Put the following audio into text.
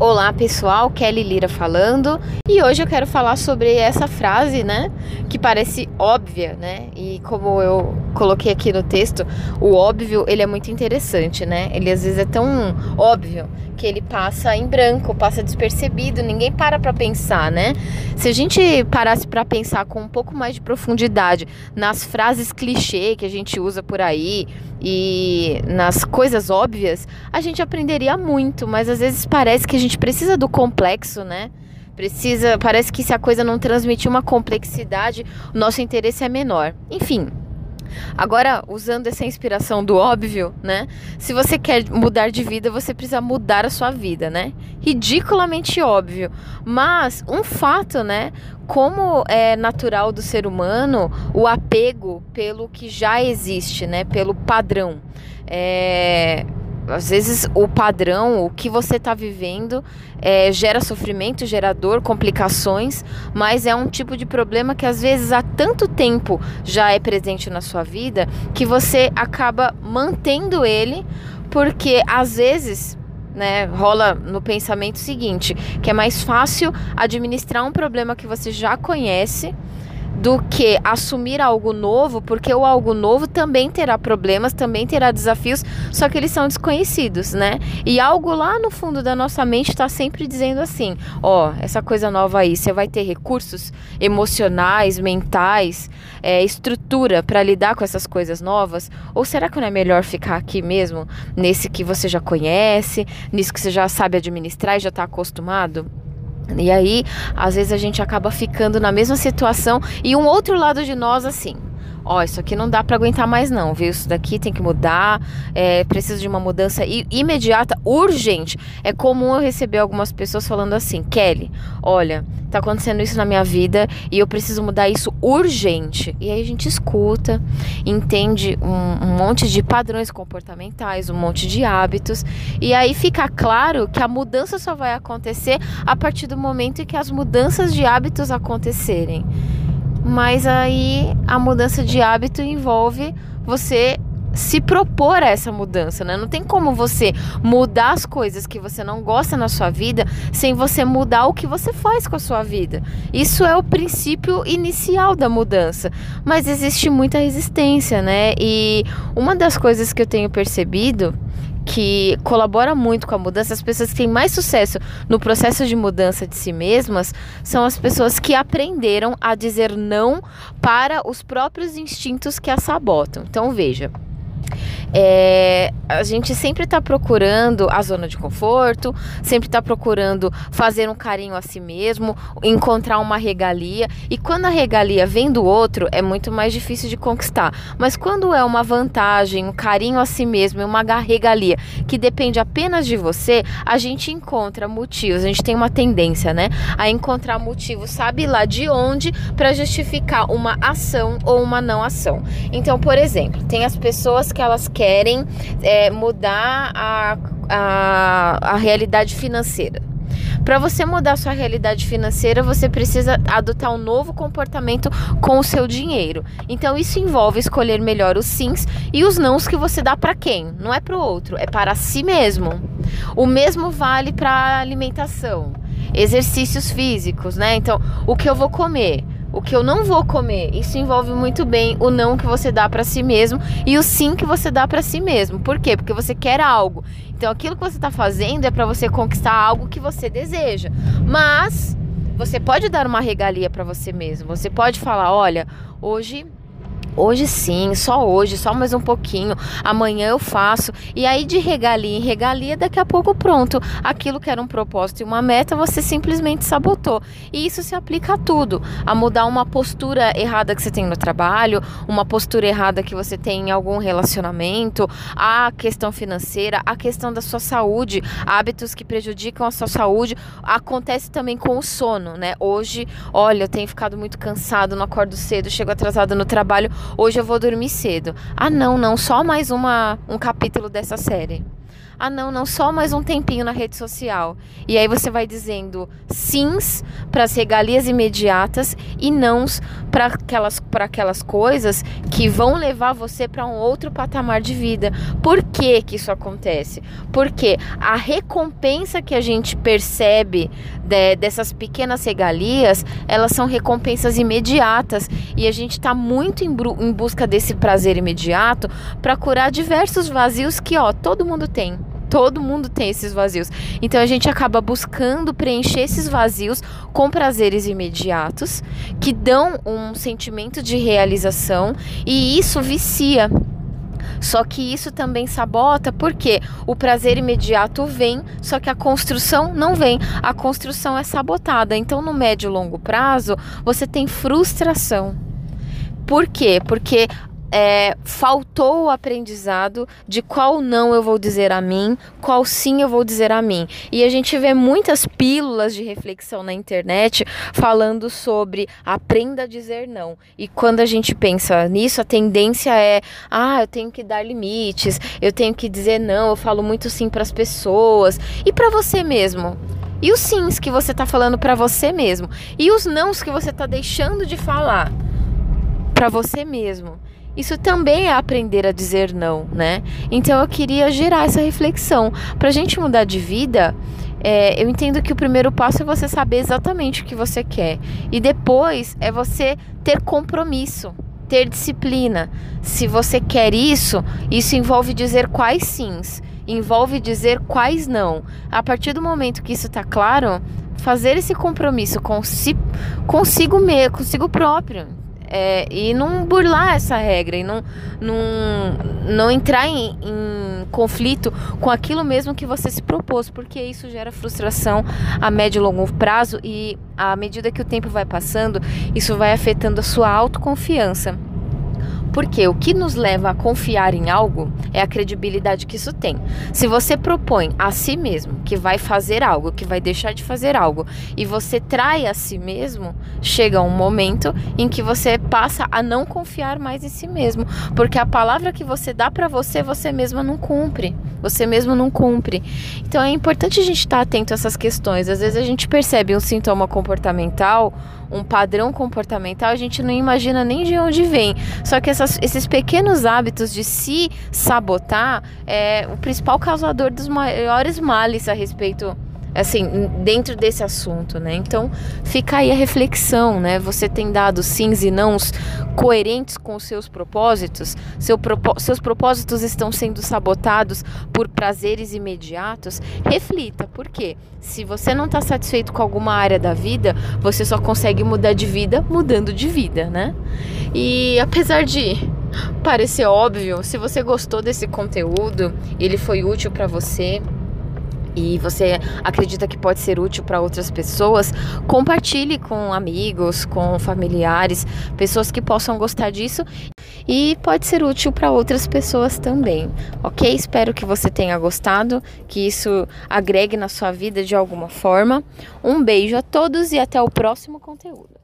Olá pessoal, Kelly Lira falando. E hoje eu quero falar sobre essa frase, né, que parece óbvia, né, e como eu coloquei aqui no texto, o óbvio ele é muito interessante, né, ele às vezes é tão óbvio que ele passa em branco, passa despercebido, ninguém para para pensar, né? Se a gente parasse para pensar com um pouco mais de profundidade nas frases clichê que a gente usa por aí e nas coisas óbvias, a gente aprenderia muito, mas às vezes parece que a gente precisa do complexo, né? Precisa, parece que se a coisa não transmitir uma complexidade, o nosso interesse é menor. Enfim, Agora, usando essa inspiração do óbvio, né? Se você quer mudar de vida, você precisa mudar a sua vida, né? Ridiculamente óbvio. Mas um fato, né? Como é natural do ser humano o apego pelo que já existe, né? Pelo padrão. É, às vezes o padrão, o que você está vivendo, é, gera sofrimento, gera dor, complicações, mas é um tipo de problema que às vezes há tanto tempo já é presente na sua vida que você acaba mantendo ele, porque às vezes né, rola no pensamento seguinte, que é mais fácil administrar um problema que você já conhece do que assumir algo novo, porque o algo novo também terá problemas, também terá desafios, só que eles são desconhecidos, né? E algo lá no fundo da nossa mente está sempre dizendo assim: ó, oh, essa coisa nova aí, você vai ter recursos emocionais, mentais, é, estrutura para lidar com essas coisas novas? Ou será que não é melhor ficar aqui mesmo, nesse que você já conhece, nisso que você já sabe administrar e já está acostumado? E aí, às vezes a gente acaba ficando na mesma situação e um outro lado de nós assim ó, isso aqui não dá para aguentar mais não, viu? Isso daqui tem que mudar, é, precisa de uma mudança imediata, urgente. É comum eu receber algumas pessoas falando assim, Kelly, olha, tá acontecendo isso na minha vida e eu preciso mudar isso urgente. E aí a gente escuta, entende um, um monte de padrões comportamentais, um monte de hábitos, e aí fica claro que a mudança só vai acontecer a partir do momento em que as mudanças de hábitos acontecerem. Mas aí a mudança de hábito envolve você se propor a essa mudança, né? Não tem como você mudar as coisas que você não gosta na sua vida sem você mudar o que você faz com a sua vida. Isso é o princípio inicial da mudança, mas existe muita resistência, né? E uma das coisas que eu tenho percebido que colabora muito com a mudança, as pessoas que têm mais sucesso no processo de mudança de si mesmas são as pessoas que aprenderam a dizer não para os próprios instintos que a sabotam. Então veja, é, a gente sempre está procurando a zona de conforto, sempre está procurando fazer um carinho a si mesmo, encontrar uma regalia. E quando a regalia vem do outro, é muito mais difícil de conquistar. Mas quando é uma vantagem, um carinho a si mesmo e uma regalia que depende apenas de você, a gente encontra motivos. A gente tem uma tendência, né, a encontrar motivos, sabe lá de onde, para justificar uma ação ou uma não ação. Então, por exemplo, tem as pessoas que elas querem é, mudar a, a, a realidade financeira. Para você mudar sua realidade financeira, você precisa adotar um novo comportamento com o seu dinheiro. Então isso envolve escolher melhor os sims e os nãos que você dá para quem? Não é para o outro, é para si mesmo. O mesmo vale para alimentação, exercícios físicos, né? Então, o que eu vou comer? O que eu não vou comer. Isso envolve muito bem o não que você dá para si mesmo e o sim que você dá para si mesmo. Por quê? Porque você quer algo. Então aquilo que você está fazendo é para você conquistar algo que você deseja. Mas você pode dar uma regalia para você mesmo. Você pode falar, olha, hoje Hoje sim, só hoje, só mais um pouquinho. Amanhã eu faço. E aí, de regalia em regalia, daqui a pouco pronto. Aquilo que era um propósito e uma meta, você simplesmente sabotou. E isso se aplica a tudo: a mudar uma postura errada que você tem no trabalho, uma postura errada que você tem em algum relacionamento, a questão financeira, a questão da sua saúde, hábitos que prejudicam a sua saúde. Acontece também com o sono, né? Hoje, olha, eu tenho ficado muito cansado, não acordo cedo, chego atrasado no trabalho hoje eu vou dormir cedo. Ah, não, não, só mais uma, um capítulo dessa série. Ah, não, não só mais um tempinho na rede social. E aí você vai dizendo sims para as regalias imediatas e nãos para aquelas, aquelas coisas que vão levar você para um outro patamar de vida. Por que, que isso acontece? Porque a recompensa que a gente percebe de, dessas pequenas regalias, elas são recompensas imediatas e a gente está muito em, em busca desse prazer imediato para curar diversos vazios que, ó, todo mundo tem todo mundo tem esses vazios. Então a gente acaba buscando preencher esses vazios com prazeres imediatos que dão um sentimento de realização e isso vicia. Só que isso também sabota porque o prazer imediato vem, só que a construção não vem. A construção é sabotada. Então, no médio e longo prazo, você tem frustração. Por quê? Porque é, faltou o aprendizado de qual não eu vou dizer a mim, qual sim eu vou dizer a mim. E a gente vê muitas pílulas de reflexão na internet falando sobre aprenda a dizer não. E quando a gente pensa nisso, a tendência é: ah, eu tenho que dar limites, eu tenho que dizer não, eu falo muito sim para as pessoas. E para você mesmo? E os sims que você está falando para você mesmo? E os nãos que você está deixando de falar para você mesmo? Isso também é aprender a dizer não, né? Então eu queria gerar essa reflexão. Para a gente mudar de vida, é, eu entendo que o primeiro passo é você saber exatamente o que você quer. E depois é você ter compromisso, ter disciplina. Se você quer isso, isso envolve dizer quais sims, envolve dizer quais não. A partir do momento que isso está claro, fazer esse compromisso consigo, consigo mesmo, consigo próprio é, e não burlar essa regra e não, não, não entrar em, em, conflito com aquilo mesmo que você se propôs, porque isso gera frustração a médio e longo prazo e à medida que o tempo vai passando, isso vai afetando a sua autoconfiança. Porque o que nos leva a confiar em algo é a credibilidade que isso tem. Se você propõe a si mesmo que vai fazer algo, que vai deixar de fazer algo, e você trai a si mesmo, chega um momento em que você passa a não confiar mais em si mesmo, porque a palavra que você dá para você, você mesma não cumpre. Você mesmo não cumpre. Então é importante a gente estar atento a essas questões. Às vezes a gente percebe um sintoma comportamental, um padrão comportamental, a gente não imagina nem de onde vem. Só que essas, esses pequenos hábitos de se sabotar é o principal causador dos maiores males a respeito assim, dentro desse assunto, né? Então, fica aí a reflexão, né? Você tem dado sims e nãos coerentes com os seus propósitos? Seu propó seus propósitos estão sendo sabotados por prazeres imediatos? Reflita, por quê? Se você não está satisfeito com alguma área da vida, você só consegue mudar de vida mudando de vida, né? E apesar de parecer óbvio, se você gostou desse conteúdo, ele foi útil para você, e você acredita que pode ser útil para outras pessoas, compartilhe com amigos, com familiares, pessoas que possam gostar disso e pode ser útil para outras pessoas também, ok? Espero que você tenha gostado, que isso agregue na sua vida de alguma forma. Um beijo a todos e até o próximo conteúdo.